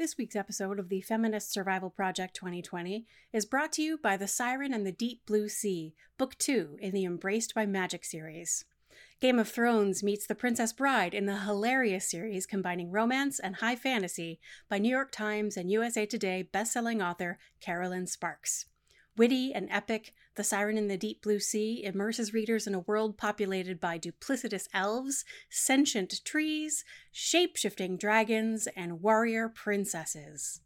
This week's episode of the Feminist Survival Project 2020 is brought to you by The Siren and the Deep Blue Sea, Book 2 in the Embraced by Magic series. Game of Thrones meets The Princess Bride in the hilarious series combining romance and high fantasy by New York Times and USA Today bestselling author Kerrelyn Sparks. Witty and epic, The Siren in the Deep Blue Sea immerses readers in a world populated by duplicitous elves, sentient trees, shape shifting dragons, and warrior princesses.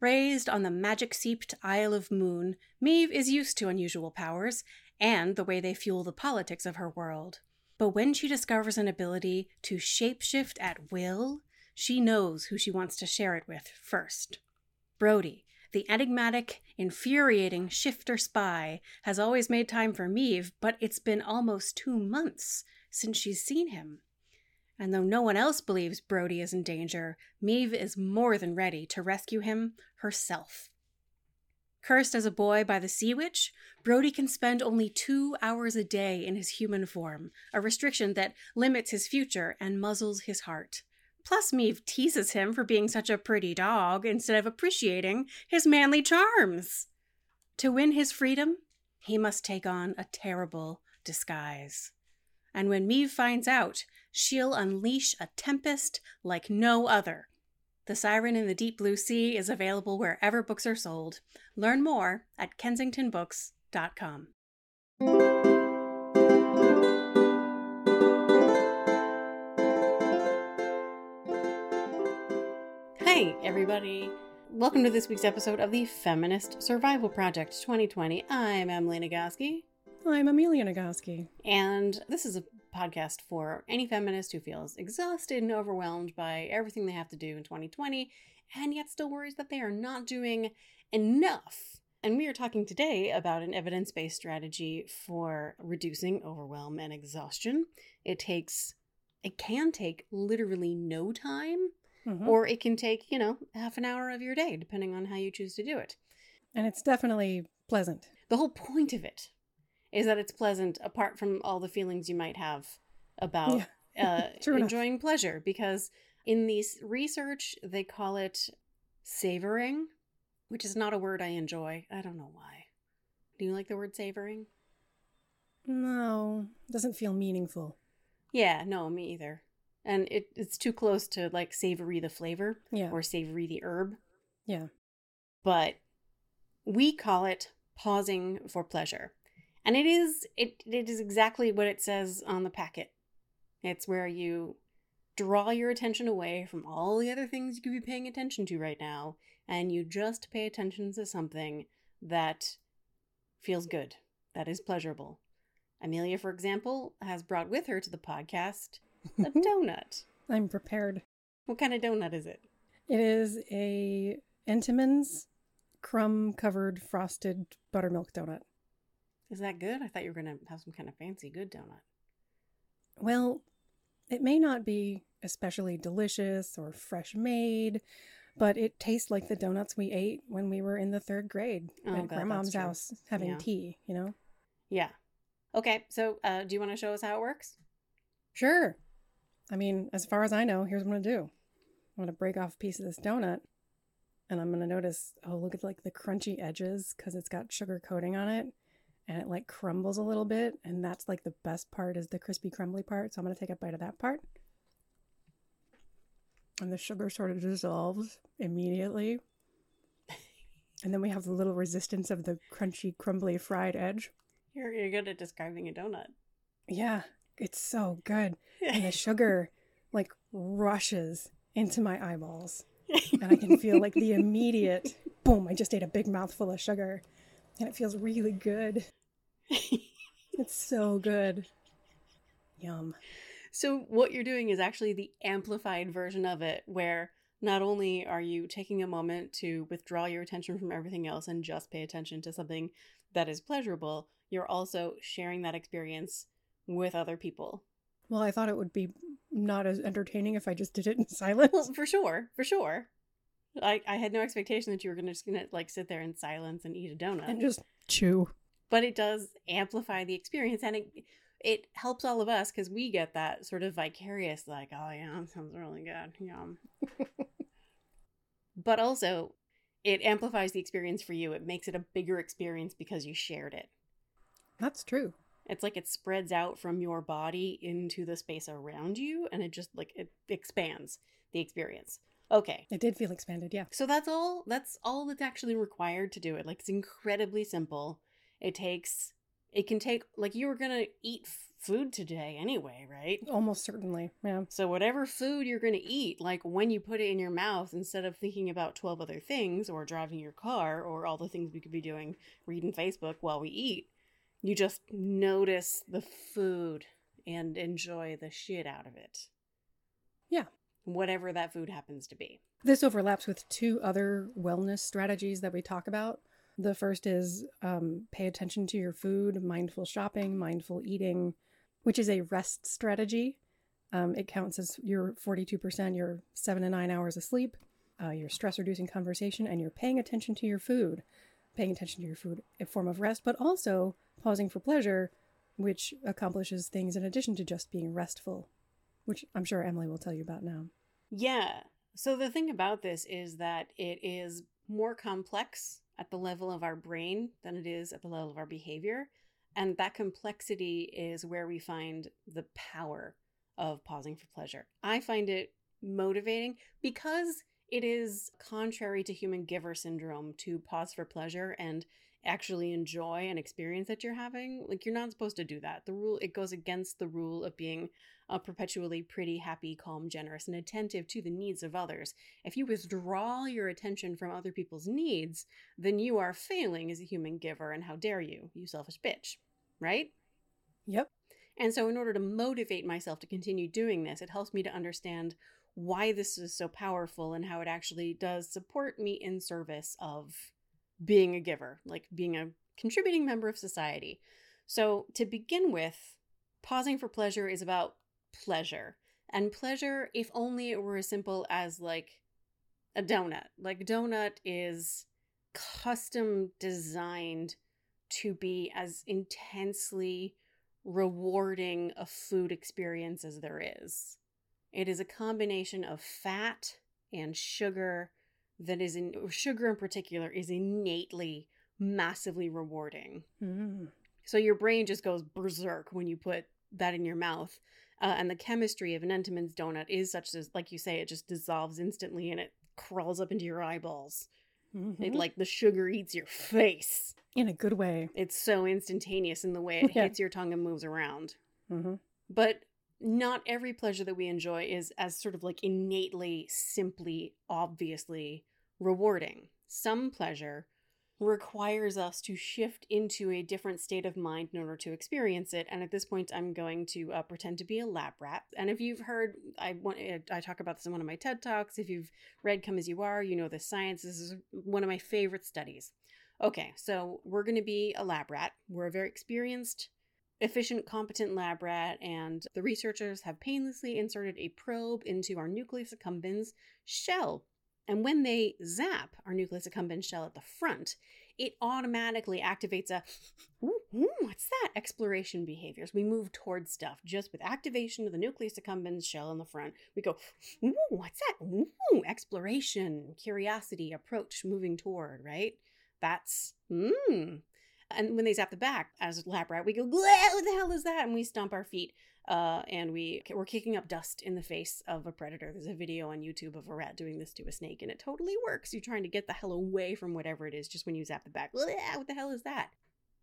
Raised on the magic seeped Isle of Moon, Maeve is used to unusual powers and the way they fuel the politics of her world. But when she discovers an ability to shapeshift at will, she knows who she wants to share it with first. Brody, the enigmatic, infuriating shifter spy, has always made time for Maeve, but it's been almost two months since she's seen him. And though no one else believes Brody is in danger, Maeve is more than ready to rescue him herself. Cursed as a boy by the Sea Witch, Brody can spend only two hours a day in his human form, a restriction that limits his future and muzzles his heart. Plus, Maeve teases him for being such a pretty dog instead of appreciating his manly charms. To win his freedom, he must take on a terrible disguise. And when Maeve finds out, she'll unleash a tempest like no other. The Siren in the Deep Blue Sea is available wherever books are sold. Learn more at kensingtonbooks.com. everybody. Welcome to this week's episode of the Feminist Survival Project 2020. I'm Emily Nagoski, I'm Amelia Nagoski. and this is a podcast for any feminist who feels exhausted and overwhelmed by everything they have to do in 2020 and yet still worries that they are not doing enough. And we are talking today about an evidence based strategy for reducing overwhelm and exhaustion. It takes, it can take literally no time Mhm. or it can take, you know, half an hour of your day, depending on how you choose to do it. and it's definitely pleasant. The whole point of it is that it's pleasant, apart from all the feelings you might have about uh, enjoying pleasure. Because in these research, they call it savoring, which is not a word I enjoy. I don't know why. Do you like the word savoring? No, doesn't feel meaningful. Yeah, no, me either. And it, it's too close to like savory the flavor Yeah. or savory the herb. yeah. but we call it pausing for pleasure. And it is it it is exactly what it says on the packet. It's where you draw your attention away from all the other things you could be paying attention to right now and you just pay attention to something that feels good, that is pleasurable. Amelia, for example, has brought with her to the podcast a donut. I'm prepared. What kind of donut is it? It is a Entenmann's crumb covered frosted buttermilk donut. Is that good? I thought you were going to have some kind of fancy good donut. Well, it may not be especially delicious or fresh made, but it tastes like the donuts we ate when we were in the third grade Oh, at God, grandma's house having Yeah. tea, you know? Yeah. Okay, so uh, do you want to show us how it works? Sure. I mean, as far as I know, here's what I'm gonna do. I'm gonna break off a piece of this donut, and I'm gonna notice. Oh, look at like the crunchy edges because it's got sugar coating on it, and it like crumbles a little bit, and that's like the best part is the crispy crumbly part. So I'm gonna take a bite of that part, and the sugar sort of dissolves immediately, and then we have the little resistance of the crunchy, crumbly fried edge. You're, you're good at describing a donut. Yeah, it's so good. and the sugar like rushes into my eyeballs. And i can feel like the immediate boom i just ate a big mouthful of sugar. And it feels really good. It's so good. Yum. So what you're doing is actually the amplified version of it, where not only are you taking a moment to withdraw your attention from everything else and just pay attention to something that is pleasurable, you're also sharing that experience with other people. well i thought it would be not as entertaining if i just did it in silence Well, for sure, for sure. I, I had no expectation that you were gonna just gonna like sit there in silence and eat a donut. and just chew but it does amplify the experience and it it helps all of us because we get that sort of vicarious like oh yeah that sounds really good yum but also it amplifies the experience for you. It makes it a bigger experience because you shared it. That's true. It's like it spreads out from your body into the space around you and it just like it expands the experience. Okay. It did feel expanded, yeah. So that's all that's all that's actually required to do it. Like it's incredibly simple. It takes it can take like you were going to eat food today anyway, right? Almost certainly, yeah. So, whatever food you're going to eat, like when you put it in your mouth, instead of thinking about 12 other things or driving your car or all the things we could be doing, reading Facebook while we eat, you just notice the food and enjoy the shit out of it. Yeah. Whatever that food happens to be. This overlaps with two other wellness strategies that we talk about. The first is um, pay attention to your food, mindful shopping, mindful eating, which is a rest strategy. Um, it counts as your 42%, your seven to nine hours of sleep, uh, your stress reducing conversation, and you're paying attention to your food. Paying attention to your food, a form of rest, but also pausing for pleasure, which accomplishes things in addition to just being restful, which I'm sure Emily will tell you about now. Yeah. So the thing about this is that it is more complex at the level of our brain than it is at the level of our behavior. And that complexity is where we find the power of pausing for pleasure. I find it motivating because it is contrary to human giver syndrome to pause for pleasure and actually enjoy an experience that you're having. Like you're not supposed to do that. The rule it goes against the rule of being a perpetually pretty, happy, calm, generous, and attentive to the needs of others. If you withdraw your attention from other people's needs, then you are failing as a human giver, and how dare you, you selfish bitch, right? Yep. And so, in order to motivate myself to continue doing this, it helps me to understand why this is so powerful and how it actually does support me in service of being a giver, like being a contributing member of society. So, to begin with, pausing for pleasure is about pleasure. And pleasure, if only it were as simple as like a donut. Like donut is custom designed to be as intensely rewarding a food experience as there is. It is a combination of fat and sugar that is in sugar in particular is innately massively rewarding. Mm. So your brain just goes berserk when you put that in your mouth. Uh, and the chemistry of an Entenmann's donut is such as, like you say, it just dissolves instantly and it crawls up into your eyeballs. Mm-hmm. It like the sugar eats your face. In a good way. It's so instantaneous in the way it Yeah. hits your tongue and moves around. Mm-hmm. But not every pleasure that we enjoy is as sort of like innately, simply, obviously rewarding. Some pleasure requires us to shift into a different state of mind in order to experience it. And at this point, I'm going to uh, pretend to be a lab rat. And if you've heard, I want I talk about this in one of my TED talks. If you've read "Come as You Are," you know the science. This is one of my favorite studies. Okay, so we're going to be a lab rat. We're a very experienced efficient, competent lab rat, and the researchers have painlessly inserted a probe into our nucleus accumbens shell. And when they zap our nucleus accumbens shell at the front, it automatically activates a ooh, ooh, what's that exploration behaviors. We move towards stuff just with activation of the nucleus accumbens shell in the front. We go, ooh, what's that? Ooh, exploration, curiosity, approach, moving toward, right? That's mmm. And when they zap the back as a lab rat, we go, what the hell is that? And we stomp our feet. Uh, and we we're kicking up dust in the face of a predator. There's a video on YouTube of a rat doing this to a snake, and it totally works. You're trying to get the hell away from whatever it is just when you zap the back. What the hell is that?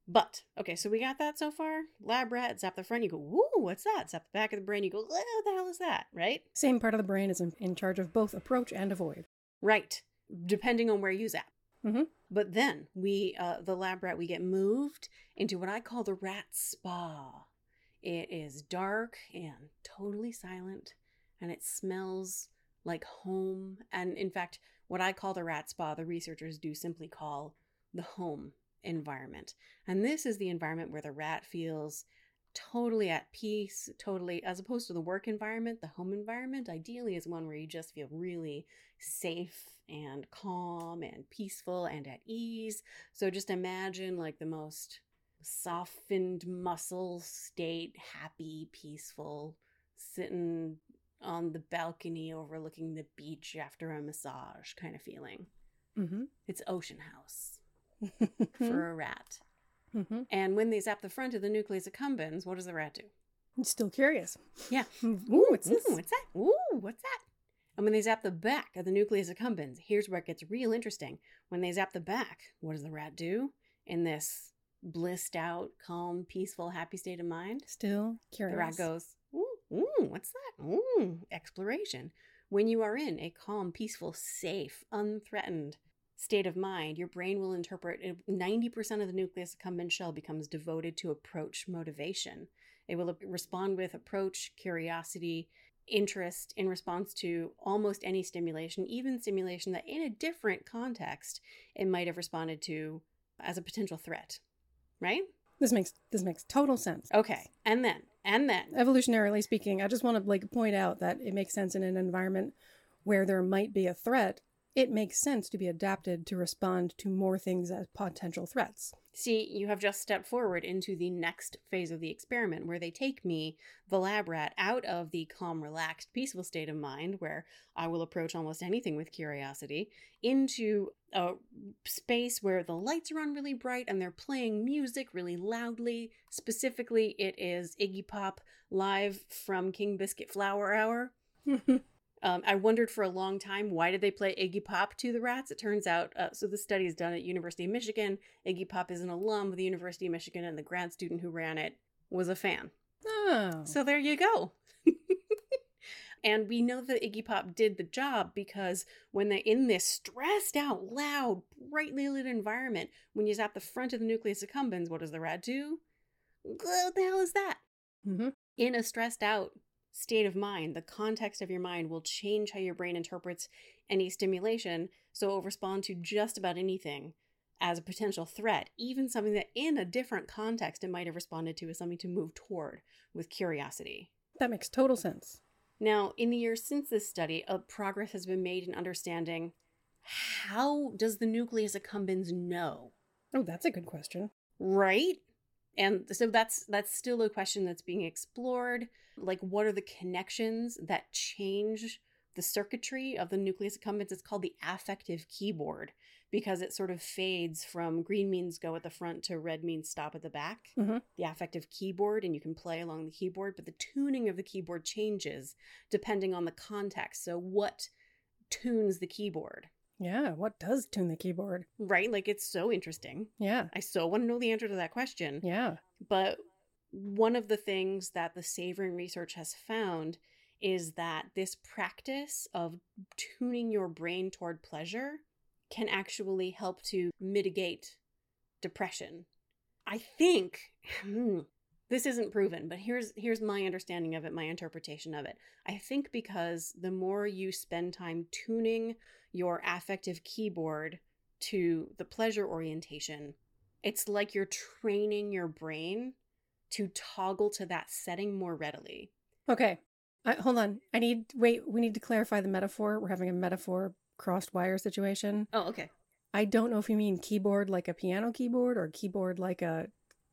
But okay, so we got that so far. Lab rat, zap the front. You go, woo, what's that? Zap the back of the brain. You go, what the hell is that? Right? Same part of the brain is in, in charge of both approach and avoid. Right. Depending on where you zap. Mhm. But then we, uh, the lab rat, we get moved into what I call the rat spa. It is dark and totally silent, and it smells like home. And in fact, what I call the rat spa, the researchers do simply call the home environment. And this is the environment where the rat feels totally at peace, totally, as opposed to the work environment, the home environment ideally is one where you just feel really safe and calm and peaceful and at ease. So just imagine like the most softened muscle state, happy, peaceful, sitting on the balcony overlooking the beach after a massage kind of feeling. Mm-hmm. It's Ocean House for a rat. mm-hmm. And when they zap the front of the nucleus accumbens, what does the rat do? I'm still curious. Yeah. Ooh, what's? Ooh, what's that? Ooh, what's that? And when they zap the back of the nucleus accumbens, here's where it gets real interesting. When they zap the back, what does the rat do in this blissed out, calm, peaceful, happy state of mind? Still curious. The rat goes, ooh, ooh, what's that? Ooh, exploration. When you are in a calm, peaceful, safe, unthreatened state of mind, your brain will interpret 90% of the nucleus accumbens shell becomes devoted to approach motivation. It will respond with approach, curiosity, interest in response to almost any stimulation, even stimulation that in a different context it might have responded to as a potential threat. Right? This makes this makes total sense. Okay. And then, and then, Evolutionarily speaking, I just want to like point out that it makes sense in an environment where there might be a threat. It makes sense to be adapted to respond to more things as potential threats. See, you have just stepped forward into the next phase of the experiment where they take me, the lab rat, out of the calm, relaxed, peaceful state of mind where I will approach almost anything with curiosity into a space where the lights are on really bright and they're playing music really loudly. Specifically, it is Iggy Pop live from King Biscuit Flower Hour. Um, I wondered for a long time why did they play Iggy Pop to the rats. It turns out, uh, so the study is done at University of Michigan. Iggy Pop is an alum of the University of Michigan, and the grad student who ran it was a fan. oh. So there you go. and we know that Iggy Pop did the job because when they're in this stressed out, loud, brightly lit environment, when you zap the front of the nucleus accumbens, what does the rat do? What the hell is that? Mhm. In a stressed out state of mind, the context of your mind will change how your brain interprets any stimulation, so it will respond to just about anything as a potential threat, even something that in a different context it might have responded to as something to move toward with curiosity. That makes total sense. Now, in the years since this study, a progress has been made in understanding how does the nucleus accumbens know Oh, that's a good question. right and so that's that's still a question that's being explored like what are the connections that change the circuitry of the nucleus accumbens? It's called the affective keyboard because it sort of fades from green means go at the front to red means stop at the back. Mhm. the affective keyboard and you can play along the keyboard but the tuning of the keyboard changes depending on the context. So what tunes the keyboard Yeah, what does tune the keyboard? right like it's so interesting Yeah. i so want to know the answer to that question Yeah. but one of the things that the savoring research has found is that this practice of tuning your brain toward pleasure can actually help to mitigate depression. I think hmm, this isn't proven, but here's here's my understanding of it, my interpretation of it. I think because the more you spend time tuning your affective keyboard to the pleasure orientation, it's like you're training your brain to toggle to that setting more readily. Okay. I, hold on. I need wait. We need to clarify the metaphor. We're having a metaphor crossed wire situation. Oh, okay. I don't know if you mean keyboard like a piano keyboard or keyboard like a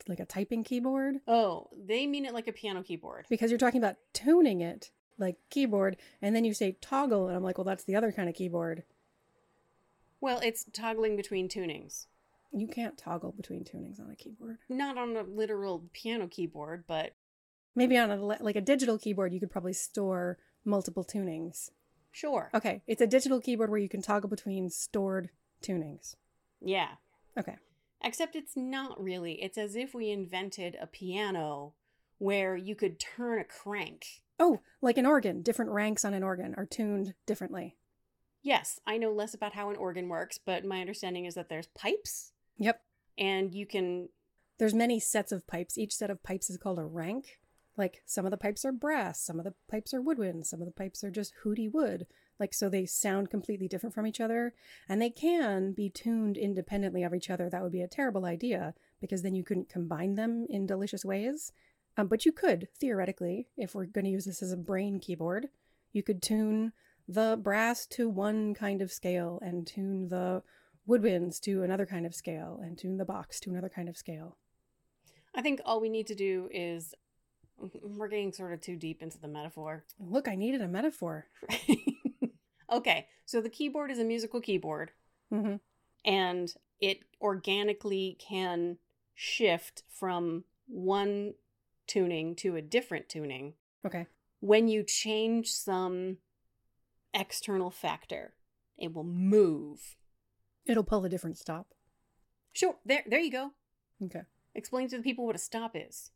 like a typing keyboard Oh, they mean it like a piano keyboard. because you're talking about tuning it like keyboard and then you say toggle and I'm like, well, that's the other kind of keyboard. Well, it's toggling between tunings. You can't toggle between tunings on a keyboard. Not on a literal piano keyboard, but Maybe on a like a digital keyboard, you could probably store multiple tunings. sure. Okay, it's a digital keyboard where you can toggle between stored tunings. Yeah. Okay. Except it's not really. It's as if we invented a piano where you could turn a crank. Oh, like an organ. Different ranks on an organ are tuned differently. Yes, I know less about how an organ works, but my understanding is that there's pipes Yep. and you can There's many sets of pipes. Each set of pipes is called a rank. Like some of the pipes are brass, some of the pipes are woodwind, some of the pipes are just hooty wood. Like so they sound completely different from each other and they can be tuned independently of each other. That would be a terrible idea because then you couldn't combine them in delicious ways. Um, but you could theoretically, if we're going to use this as a brain keyboard, you could tune the brass to one kind of scale and tune the woodwinds to another kind of scale and tune the box to another kind of scale. I think all we need to do is We're getting sort of too deep into the metaphor. Look, I needed a metaphor. okay, so the keyboard is a musical keyboard, hmm and it organically can shift from one tuning to a different tuning Okay. when you change some external factor. It will move. It'll pull a different stop. Sure, there, there you go. Okay. Explain to the people what a stop is.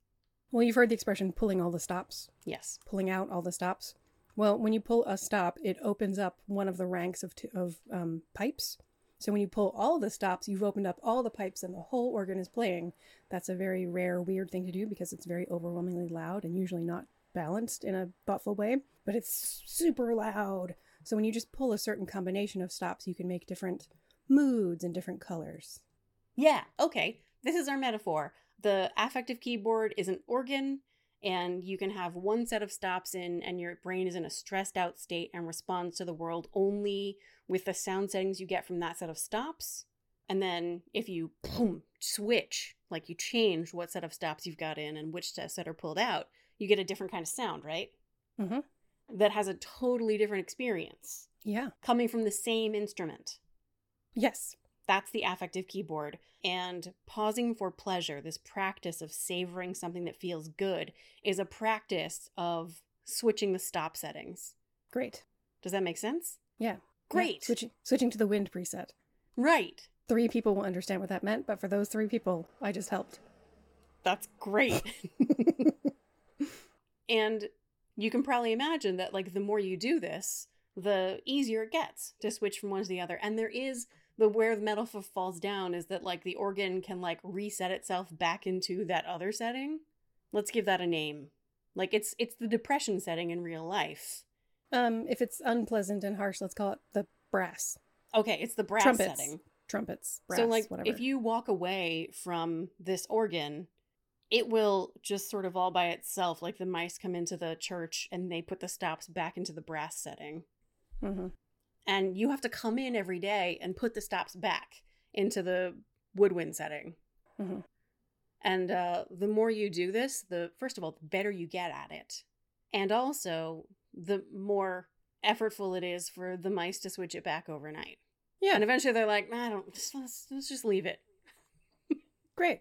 Well, you've heard the expression pulling all the stops, Yes. pulling out all the stops. Well, when you pull a stop, it opens up one of the ranks of, t- of um, pipes. So when you pull all the stops, you've opened up all the pipes and the whole organ is playing. That's a very rare, weird thing to do because it's very overwhelmingly loud and usually not balanced in a thoughtful way, but it's super loud. So when you just pull a certain combination of stops, you can make different moods and different colors. Yeah, okay. This is our metaphor. The affective keyboard is an organ, and you can have one set of stops in, and your brain is in a stressed out state and responds to the world only with the sound settings you get from that set of stops. And then if you boom, switch, like you change what set of stops you've got in and which set are pulled out, you get a different kind of sound, right? Mhm. That has a totally different experience Yeah. coming from the same instrument. Yes. That's the affective keyboard. And pausing for pleasure, this practice of savoring something that feels good, is a practice of switching the stop settings. Great. Does that make sense? Yeah. Great. Yeah. Switching switching to the wind preset. Right. Three people will understand what that meant, but for those three people, I just helped. That's great. and you can probably imagine that, like, the more you do this, the easier it gets to switch from one to the other. And there is the where the metaphor falls down is that, like, the organ can, like, reset itself back into that other setting. Let's give that a name. Like, it's it's the depression setting in real life. Um, if it's unpleasant and harsh, let's call it the brass. Okay, it's the brass Trumpets. setting. Trumpets, brass, so like whatever. if you walk away from this organ it will just sort of all by itself like the mice come into the church and they put the stops back into the brass setting hmm and you have to come in every day and put the stops back into the woodwind setting. Mhm. and uh, the more you do this the first of all the better you get at it. And also the more effortful it is for the mice to switch it back overnight. Yeah, and eventually they're like i don't just, let's, let's just leave it. Great.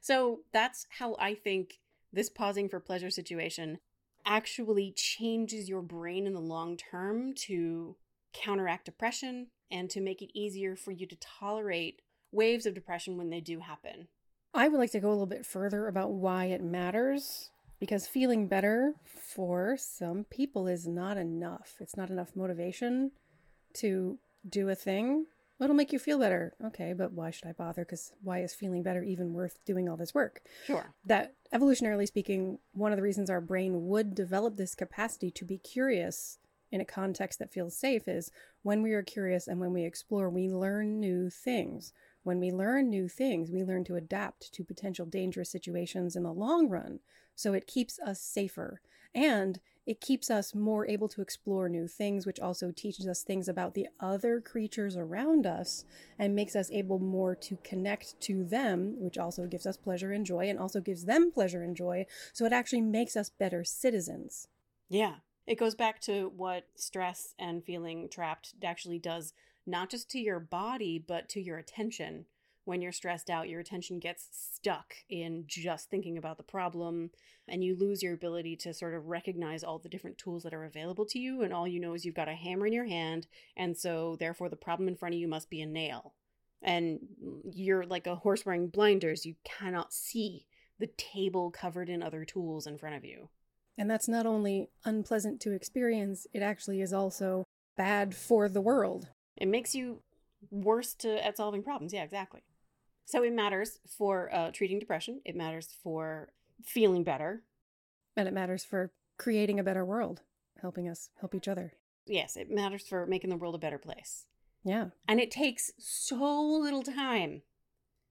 So that's how I think this pausing for pleasure situation actually changes your brain in the long term to counteract depression and to make it easier for you to tolerate waves of depression when they do happen. I would like to go a little bit further about why it matters because feeling better for some people is not enough. It's not enough motivation to do a thing. It'll make you feel better. Okay, but why should I bother? Because why is feeling better even worth doing all this work? Sure. that evolutionarily speaking, one of the reasons our brain would develop this capacity to be curious in a context that feels safe is when we are curious and when we explore, we learn new things. When we learn new things, we learn to adapt to potential dangerous situations in the long run. So it keeps us safer and it keeps us more able to explore new things, which also teaches us things about the other creatures around us and makes us able more to connect to them, which also gives us pleasure and joy and also gives them pleasure and joy. So it actually makes us better citizens. Yeah. It goes back to what stress and feeling trapped actually does, not just to your body, but to your attention. When you're stressed out, your attention gets stuck in just thinking about the problem, and you lose your ability to sort of recognize all the different tools that are available to you. And all you know is you've got a hammer in your hand, and so therefore the problem in front of you must be a nail. And you're like a horse wearing blinders, you cannot see the table covered in other tools in front of you. And that's not only unpleasant to experience, it actually is also bad for the world. It makes you worse to at solving problems. Yeah, exactly. So it matters for uh, treating depression. It matters for feeling better. And it matters for creating a better world, helping us help each other. Yes, it matters for making the world a better place. Yeah. And it takes so little time.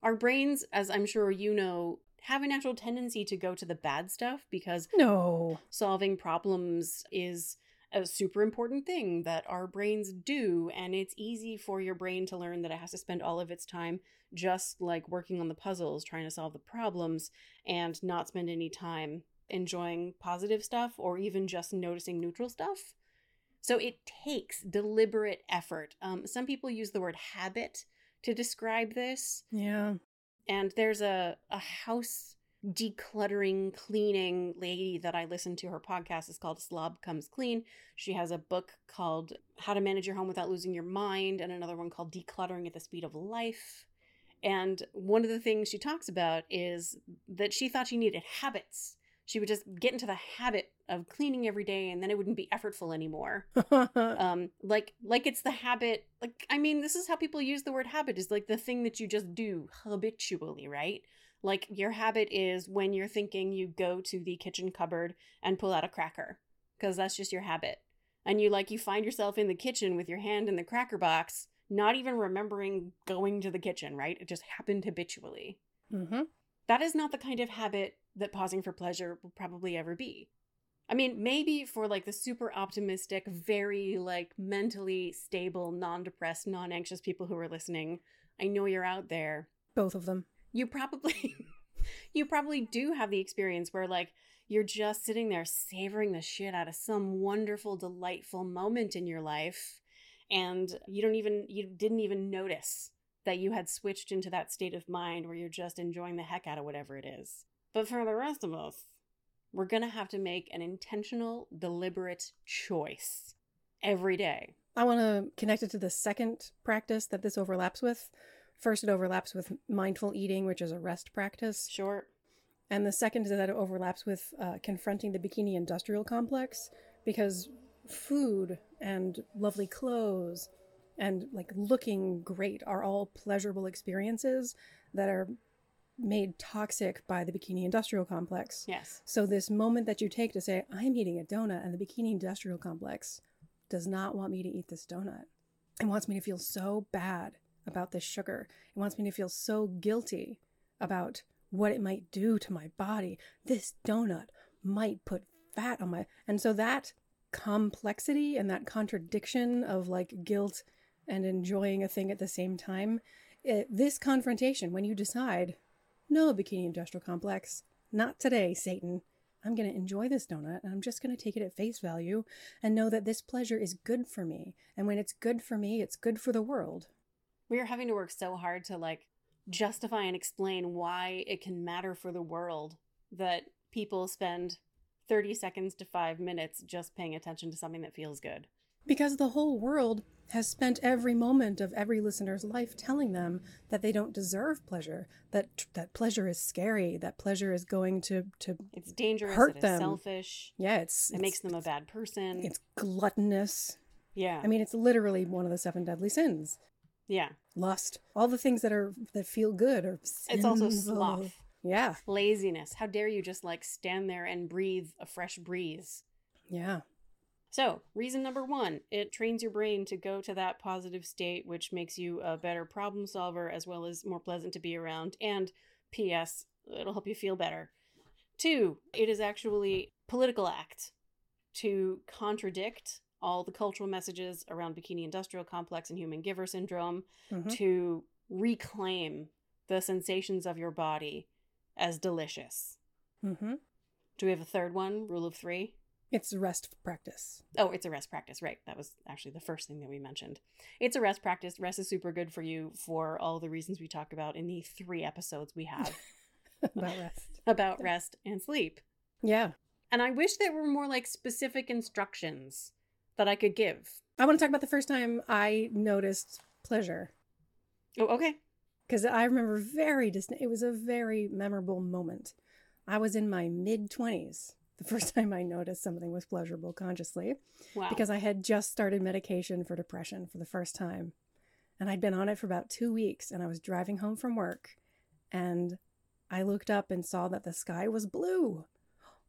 Our brains, as I'm sure you know, have a natural tendency to go to the bad stuff because No. solving problems is a super important thing that our brains do and it's easy for your brain to learn that it has to spend all of its time just like working on the puzzles trying to solve the problems and not spend any time enjoying positive stuff or even just noticing neutral stuff. So it takes deliberate effort. Um, some people use the word habit to describe this. Yeah. And there's a, a house decluttering, cleaning lady that I listen to. Her podcast is called Slob Comes Clean. She has a book called How to Manage Your Home Without Losing Your Mind, and another one called Decluttering at the Speed of Life. And one of the things she talks about is that she thought she needed habits. She would just get into the habit of cleaning every day and then it wouldn't be effortful anymore. um like like it's the habit like I mean this is how people use the word habit is like the thing that you just do habitually, right? Like your habit is when you're thinking you go to the kitchen cupboard and pull out a cracker because that's just your habit. And you like you find yourself in the kitchen with your hand in the cracker box, not even remembering going to the kitchen, right? It just happened habitually. mm-hmm. That is not the kind of habit that pausing for pleasure will probably ever be. I mean, maybe for like the super optimistic, very like mentally stable, non depressed, non anxious people who are listening, I know you're out there. Both of them. You probably, you probably do have the experience where like you're just sitting there savoring the shit out of some wonderful, delightful moment in your life. And you don't even, you didn't even notice that you had switched into that state of mind where you're just enjoying the heck out of whatever it is. But for the rest of us, we're going to have to make an intentional, deliberate choice every day. I want to connect it to the second practice that this overlaps with. First, it overlaps with mindful eating, which is a rest practice. Sure. And the second is that it overlaps with uh, confronting the bikini industrial complex because food and lovely clothes and like looking great are all pleasurable experiences that are made toxic by the bikini industrial complex. Yes. So, this moment that you take to say, I'm eating a donut, and the bikini industrial complex does not want me to eat this donut. It wants me to feel so bad about this sugar. It wants me to feel so guilty about what it might do to my body. This donut might put fat on my. And so, that complexity and that contradiction of like guilt and enjoying a thing at the same time, it, this confrontation, when you decide, no, Bikini Industrial Complex, not today, Satan. I'm going to enjoy this donut and I'm just going to take it at face value and know that this pleasure is good for me. And when it's good for me, it's good for the world. We are having to work so hard to like justify and explain why it can matter for the world that people spend 30 seconds to five minutes just paying attention to something that feels good. Because the whole world has spent every moment of every listener's life telling them that they don't deserve pleasure, that that pleasure is scary, that pleasure is going to to It's dangerous, Hurt it them. selfish, yeah, it's it it's, makes them a bad person. it's gluttonous. yeah. I mean, it's literally one of the seven deadly sins. yeah. Lust, all the things that are that feel good are. It's also sloth. Yeah, Laziness. How dare you just like stand there and breathe a fresh breeze? yeah. So, reason number one, it trains your brain to go to that positive state, which makes you a better problem solver as well as more pleasant to be around. And P.S., it'll help you feel better. Two, it is actually political act to contradict all the cultural messages around bikini industrial complex and human giver syndrome, Mhm. to reclaim the sensations of your body as delicious. hmm Do we have a third one? Rule of three? It's rest practice. Oh, it's a rest practice, right? That was actually the first thing that we mentioned. It's a rest practice. Rest is super good for you for all the reasons we talked about in the three episodes we have about rest. about rest and sleep. Yeah. And I wish there were more like specific instructions that I could give. I want to talk about the first time I noticed pleasure Oh, okay. because I remember very distinct. It was a very memorable moment. I was in my mid 20s the first time I noticed something was pleasurable consciously Wow. because I had just started medication for depression for the first time. And I'd been on it for about two weeks and I was driving home from work and I looked up and saw that the sky was blue.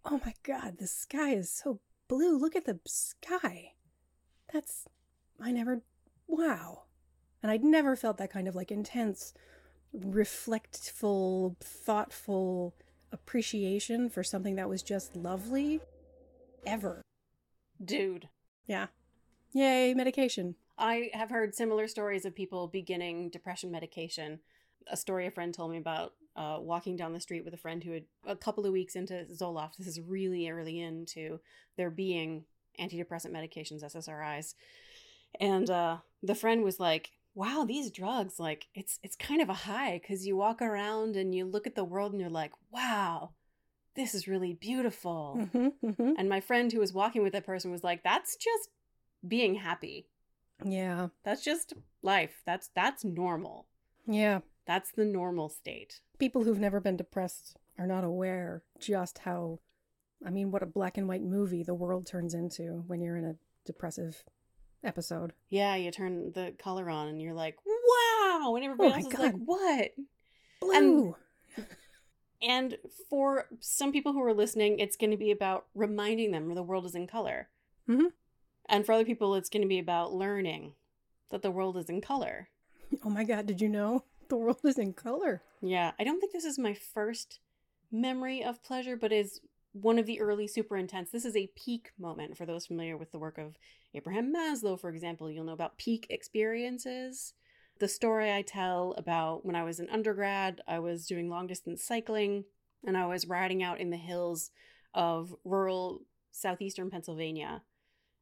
Oh my God, the sky is so blue. Look at the sky. That's, I never, wow. And I'd never felt that kind of like intense, reflectful, thoughtful appreciation for something that was just lovely ever. Dude, Yeah. Yay, medication. I have heard similar stories of people beginning depression medication. a story a friend told me about uh, walking down the street with a friend who had a couple of weeks into Zoloft. This is really early into there being antidepressant medications, SSRIs. And uh, the friend was like, wow, these drugs, like it's it's kind of a high because you walk around and you look at the world and you're like, wow, this is really beautiful. Mm-hmm, mm-hmm. And my friend who was walking with that person was like, that's just being happy. Yeah. That's just life. That's that's normal. Yeah. That's the normal state. People who've never been depressed are not aware just how, I mean, what a black and white movie the world turns into when you're in a depressive episode. Yeah, you turn the color on and you're like, wow. And everybody Oh else is like, what? Blue. And for some people who are listening, it's going to be about reminding them the world is in color. Mhm. And for other people, it's going to be about learning that the world is in color. oh my God, did you know the world is in color? Yeah, I don't think this is my first memory of pleasure, but is one of the early super intense. This is a peak moment for those familiar with the work of Abraham Maslow, for example. You'll know about peak experiences. The story I tell about when I was an undergrad, I was doing long distance cycling and I was riding out in the hills of rural southeastern Pennsylvania.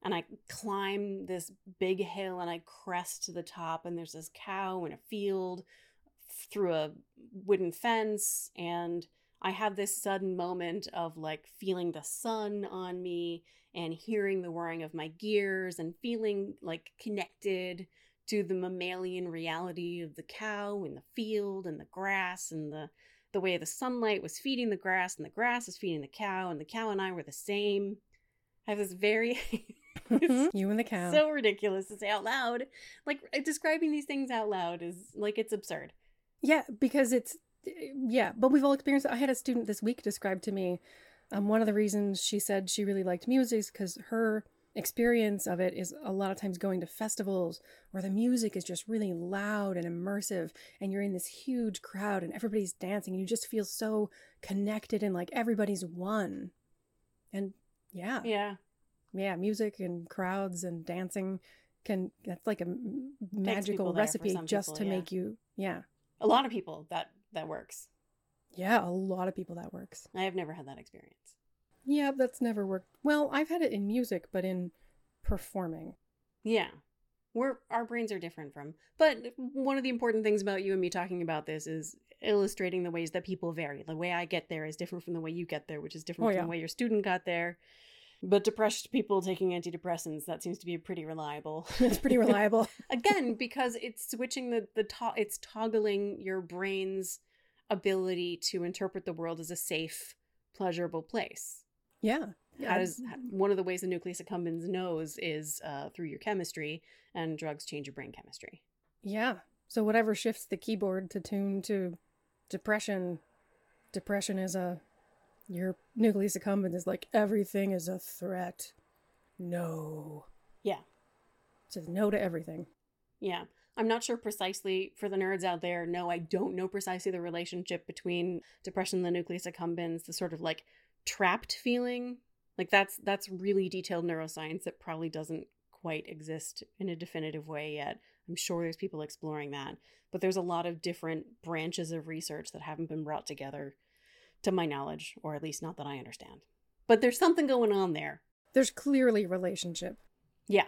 And I climb this big hill and I crest to the top, and there's this cow in a field through a wooden fence and I have this sudden moment of like feeling the sun on me and hearing the whirring of my gears and feeling like connected to the mammalian reality of the cow in the field and the grass and the the way the sunlight was feeding the grass and the grass was feeding the cow and the cow and I were the same. I have this very you and the cow. so ridiculous to say out loud. Like describing these things out loud is like it's absurd. Yeah, because it's yeah, but we've all experienced it. I had a student this week describe to me um, one of the reasons she said she really liked music is because her experience of it is a lot of times going to festivals where the music is just really loud and immersive and you're in this huge crowd and everybody's dancing and you just feel so connected and like everybody's one. And yeah, Yeah. yeah, music and crowds and dancing can that's like a magical recipe just people, to yeah. make you yeah. A lot of people that that works. Yeah, a lot of people that works. I have never had that experience. Yeah, that's never worked. Well, I've had it in music, but in performing. Yeah. We're our brains are different from. But one of the important things about you and me talking about this is illustrating the ways that people vary. The way I get there is different from the way you get there, which is different Oh, from yeah. the way your student got there. But depressed people taking antidepressants, that seems to be pretty reliable. It's pretty reliable. Again, because it's switching the the to- it's toggling your brain's ability to interpret the world as a safe, pleasurable place. yeah. How does one of the ways the nucleus accumbens knows is uh, through your chemistry, and drugs change your brain chemistry. Yeah. So whatever shifts the keyboard to tune to depression, depression is a your nucleus accumbens is like everything is a threat. No. Yeah. It says no to everything. Yeah. I'm not sure precisely for the nerds out there. No, I don't know precisely the relationship between depression and the nucleus accumbens, the sort of like trapped feeling. Like that's that's really detailed neuroscience that probably doesn't quite exist in a definitive way yet. I'm sure there's people exploring that, but there's a lot of different branches of research that haven't been brought together to my knowledge, or at least not that I understand. But there's something going on there. There's clearly relationship. Yeah.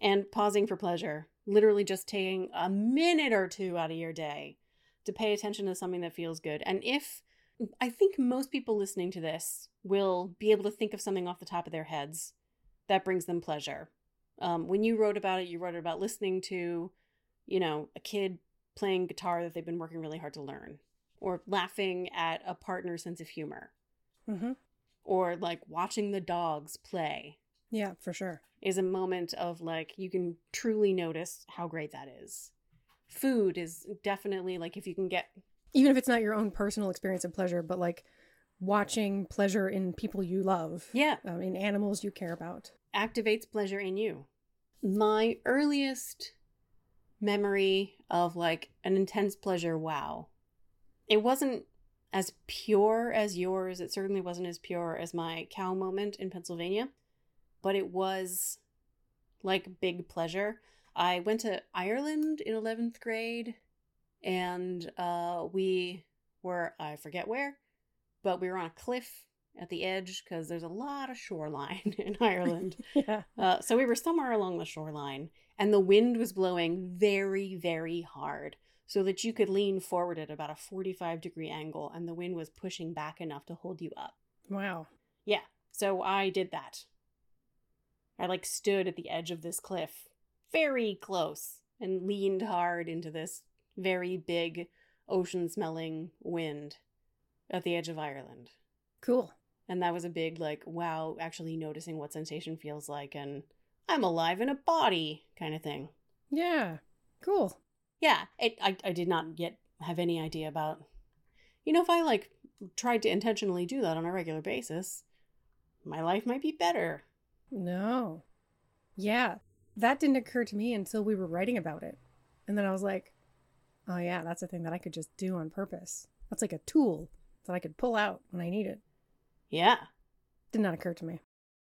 And pausing for pleasure, literally just taking a minute or two out of your day to pay attention to something that feels good. And if I think most people listening to this will be able to think of something off the top of their heads that brings them pleasure. Um, when you wrote about it, you wrote about listening to, you know, a kid playing guitar that they've been working really hard to learn, or laughing at a partner's sense of humor, Mm-hmm. or like watching the dogs play Yeah, for sure. is a moment of like you can truly notice how great that is. Food is definitely like if you can get Even if it's not your own personal experience of pleasure, but like watching pleasure in people you love, yeah, um, in animals you care about. activates pleasure in you. My earliest memory of like an intense pleasure, wow. It wasn't as pure as yours. It certainly wasn't as pure as my cow moment in Pennsylvania, but it was like big pleasure. I went to Ireland in 11th grade and uh, we were I forget where, but we were on a cliff at the edge because there's a lot of shoreline in Ireland. Yeah. Uh, so we were somewhere along the shoreline, and the wind was blowing very, very hard, so that you could lean forward at about a 45 degree angle, and the wind was pushing back enough to hold you up. Wow. Yeah, so I did that. I like stood at the edge of this cliff, very close, and leaned hard into this very big, ocean smelling wind at the edge of Ireland. Cool. And that was a big, like, wow, actually noticing what sensation feels like and I'm alive in a body kind of thing. Yeah. Cool. Yeah, it, I, I did not yet have any idea about, you know, if I like tried to intentionally do that on a regular basis, my life might be better. No. Yeah. That didn't occur to me until we were writing about it. And then I was like, oh, yeah, that's a thing that I could just do on purpose. That's like a tool that I could pull out when I need it. Yeah. Did not occur to me.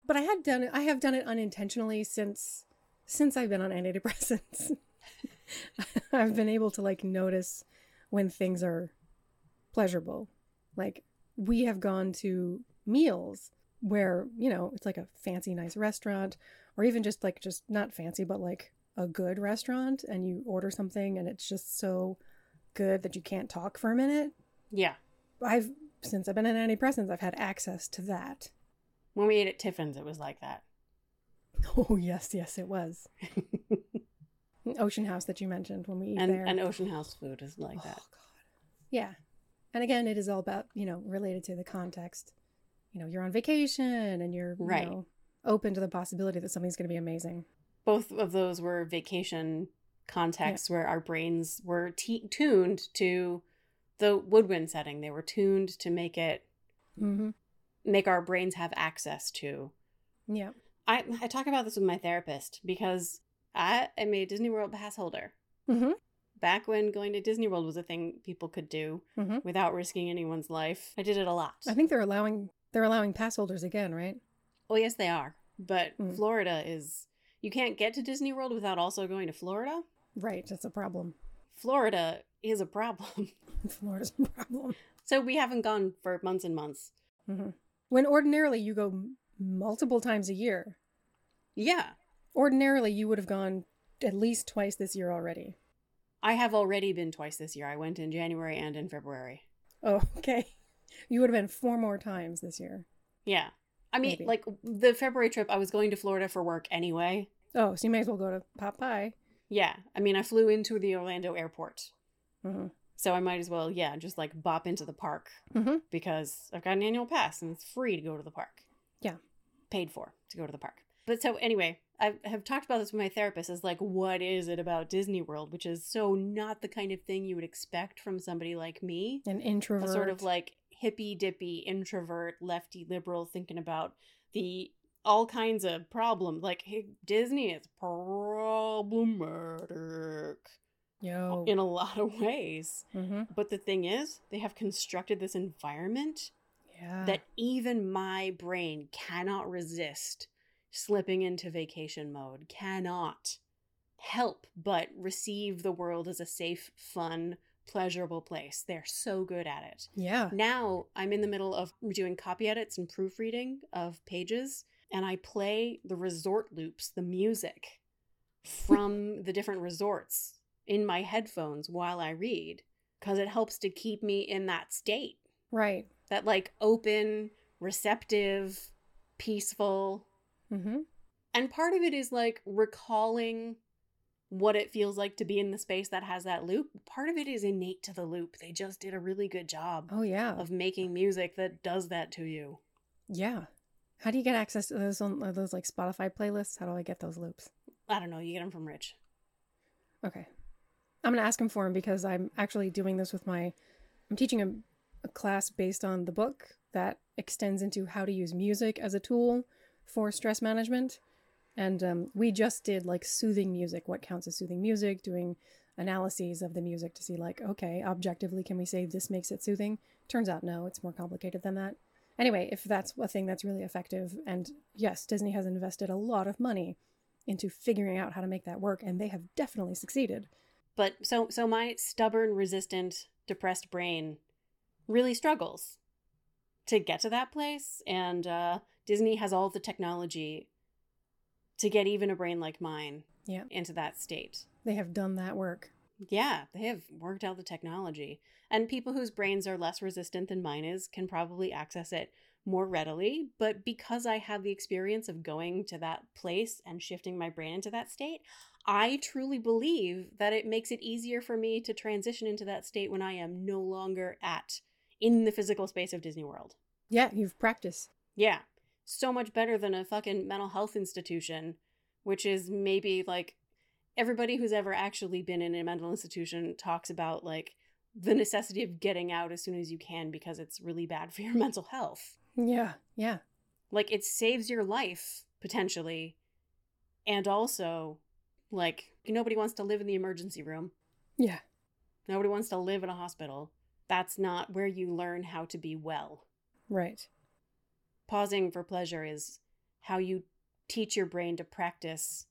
But I had done it, I have done it unintentionally since since I've been on antidepressants. I've been able to like notice when things are pleasurable. Like we have gone to meals where, you know, it's like a fancy nice restaurant or even just like just not fancy but like a good restaurant and you order something and it's just so good that you can't talk for a minute. Yeah. I've since I've been in antidepressants, I've had access to that. When we ate at Tiffin's, it was like that. Oh yes, yes, it was. Ocean House that you mentioned when we eat and, there. and Ocean House food is like oh that. god. Yeah. And again, it is all about, you know, related to the context. You know, you're on vacation and you're, Right. you know, open to the possibility that something's going to be amazing. Both of those were vacation contexts where our brains were t- tuned to the woodwind setting. They were tuned to make it Mm-hmm. make our brains have access to. Yeah. I I talk about this with my therapist because I am a Disney World pass holder. Mm-hmm. Back when going to Disney World was a thing people could do Mm-hmm. without risking anyone's life, I did it a lot. I think they're allowing they're allowing pass holders again, right? Oh yes, they are. But Mm. Florida is you can't get to Disney World without also going to Florida. Right. That's a problem. Florida is a problem. Florida's a problem. so we haven't gone for months and months. hmm When ordinarily you go m- multiple times a year. Yeah, Ordinarily you would have gone at least twice this year already. I have already been twice this year. I went in January and in February. Oh, okay. You would have been four more times this year. Yeah. I mean, Maybe. like the February trip, I was going to Florida for work anyway. Oh, so you may as well go to Popeye. Yeah. I mean, I flew into the Orlando airport. Mm-hmm. So I might as well, yeah, just like bop into the park Mhm. because I've got an annual pass and it's free to go to the park. Yeah. Paid for to go to the park. But so anyway, I have talked about this with my therapist is like, what is it about Disney World, which is so not the kind of thing you would expect from somebody like me? An introvert. A sort of like hippy dippy introvert, lefty liberal thinking about the all kinds of problems. Like hey, Disney is problematic Yo. in a lot of ways. mm-hmm. But the thing is, they have constructed this environment Yeah. that even my brain cannot resist slipping into vacation mode, cannot help but receive the world as a safe, fun, pleasurable place. They're so good at it. yeah. Now I'm in the middle of doing copy edits and proofreading of pages, and I play the resort loops, the music from the different resorts in my headphones while I read because it helps to keep me in that state Right. that like open, receptive, peaceful. Mm-hmm. And part of it is like recalling what it feels like to be in the space that has that loop. Part of it is innate to the loop. They just did a really good job Oh yeah. of making music that does that to you. Yeah. How do you get access to those on are those like Spotify playlists? How do I get those loops? I don't know, you get them from Rich. Okay. I'm gonna ask him for him because I'm actually doing this with my I'm teaching a, a class based on the book that extends into how to use music as a tool for stress management. And um, we just did like soothing music, what counts as soothing music, doing analyses of the music to see like, okay, objectively, can we say this makes it soothing? Turns out no, it's more complicated than that. Anyway, if that's a thing that's really effective, and yes, Disney has invested a lot of money into figuring out how to make that work, and they have definitely succeeded. But so so my stubborn, resistant, depressed brain really struggles to get to that place and uh Disney has all the technology to get even a brain like mine Yeah. into that state. They have done that work. Yeah, they have worked out the technology. And people whose brains are less resistant than mine is can probably access it more readily. But because I have the experience of going to that place and shifting my brain into that state, I truly believe that it makes it easier for me to transition into that state when I am no longer at in the physical space of Disney World. Yeah, you've practiced. Yeah. So much better than a fucking mental health institution, which is maybe like everybody who's ever actually been in a mental institution talks about like the necessity of getting out as soon as you can because it's really bad for your mental health. Yeah, yeah. Like it saves your life potentially. And also, like, nobody wants to live in the emergency room. Yeah. Nobody wants to live in a hospital. That's not where you learn how to be well. Right. Pausing for pleasure is how you teach your brain to practice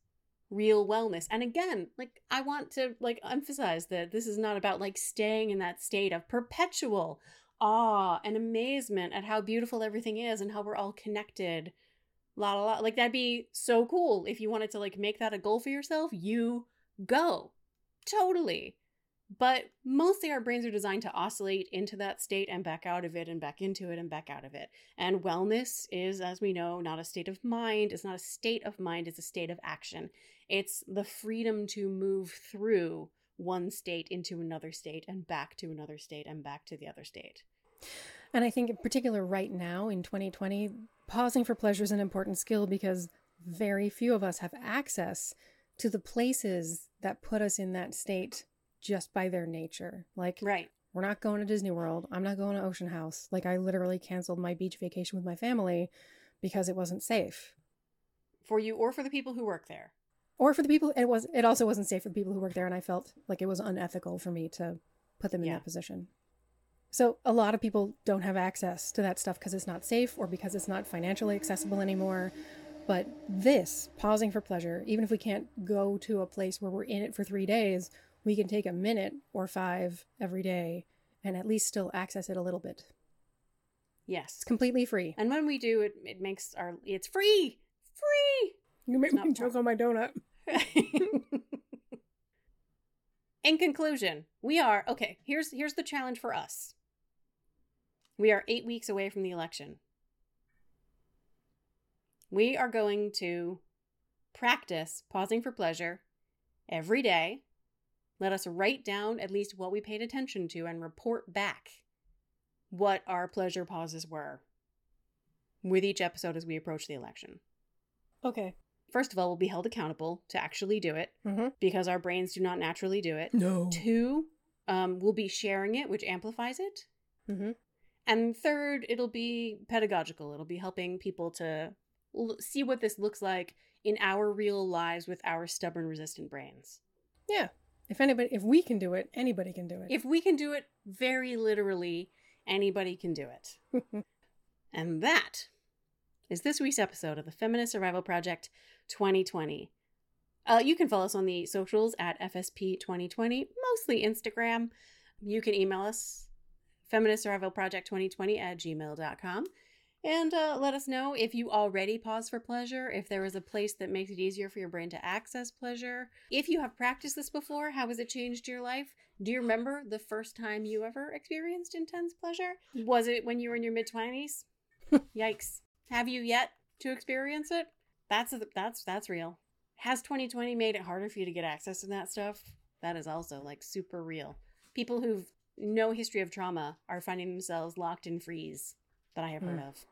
real wellness. And again like i want to like emphasize that this is not about like staying in that state of perpetual awe and amazement at how beautiful everything is and how we're all connected. La la la. Like that'd be so cool if you wanted to like make that a goal for yourself you go. Totally but mostly our brains are designed to oscillate into that state and back out of it and back into it and back out of it. And wellness is, as we know, not a state of mind. It's not a state of mind, it's a state of action. It's the freedom to move through one state into another state and back to another state and back to the other state. And I think, in particular, right now in 2020, pausing for pleasure is an important skill because very few of us have access to the places that put us in that state just by their nature. Like, Right. we're not going to Disney World. I'm not going to Ocean House. Like, I literally canceled my beach vacation with my family because it wasn't safe. For you or for the people who work there. Or for the people, it was. It also wasn't safe for the people who work there, and I felt like it was unethical for me to put them in Yeah. that position. So a lot of people don't have access to that stuff because it's not safe or because it's not financially accessible anymore. But this, pausing for pleasure, even if we can't go to a place where we're in it for three days, we can take a minute or five every day and at least still access it a little bit. Yes. It's completely free. And when we do, it, it makes our. It's free! Free! You make me choke on my donut. In conclusion, we are okay, here's here's the challenge for us. We are 8 weeks away from the election. We are going to practice pausing for pleasure every day. Let us write down at least what we paid attention to and report back what our pleasure pauses were with each episode as we approach the election. Okay. First of all, we'll be held accountable to actually do it Mm-hmm. because our brains do not naturally do it. No. Two, um, we'll be sharing it, which amplifies it. Mm-hmm. And third, it'll be pedagogical. It'll be helping people to l- see what this looks like in our real lives with our stubborn, resistant brains. Yeah. If anybody, if we can do it, anybody can do it. If we can do it very literally, anybody can do it. And that is this week's episode of the Feminist Survival Project 2020. Uh, you can follow us on the socials at FSP 2020, mostly Instagram. You can email us, Feminist Survival Project 2020 at gmail.com. And uh, let us know if you already pause for pleasure, if there is a place that makes it easier for your brain to access pleasure. If you have practiced this before, how has it changed your life? Do you remember the first time you ever experienced intense pleasure? Was it when you were in your mid 20s? Yikes. Have you yet to experience it? That's that's that's real. Has 2020 made it harder for you to get access to that stuff? That is also like super real. People who've no history of trauma are finding themselves locked in freeze that I have heard Mm. of.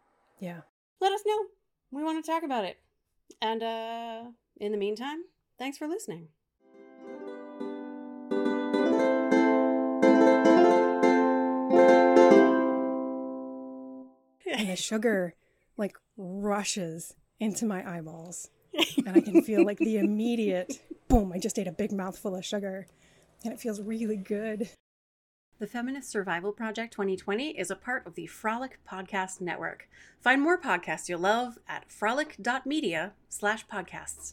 Yeah. Let us know. We want to talk about it. And uh in the meantime, thanks for listening. and the sugar like rushes into my eyeballs and i can feel like the immediate boom i just ate a big mouthful of sugar and it feels really good The Feminist Survival Project 2020 is a part of the Frolic Podcast Network. Find more podcasts you'll love at frolic.media slash podcasts.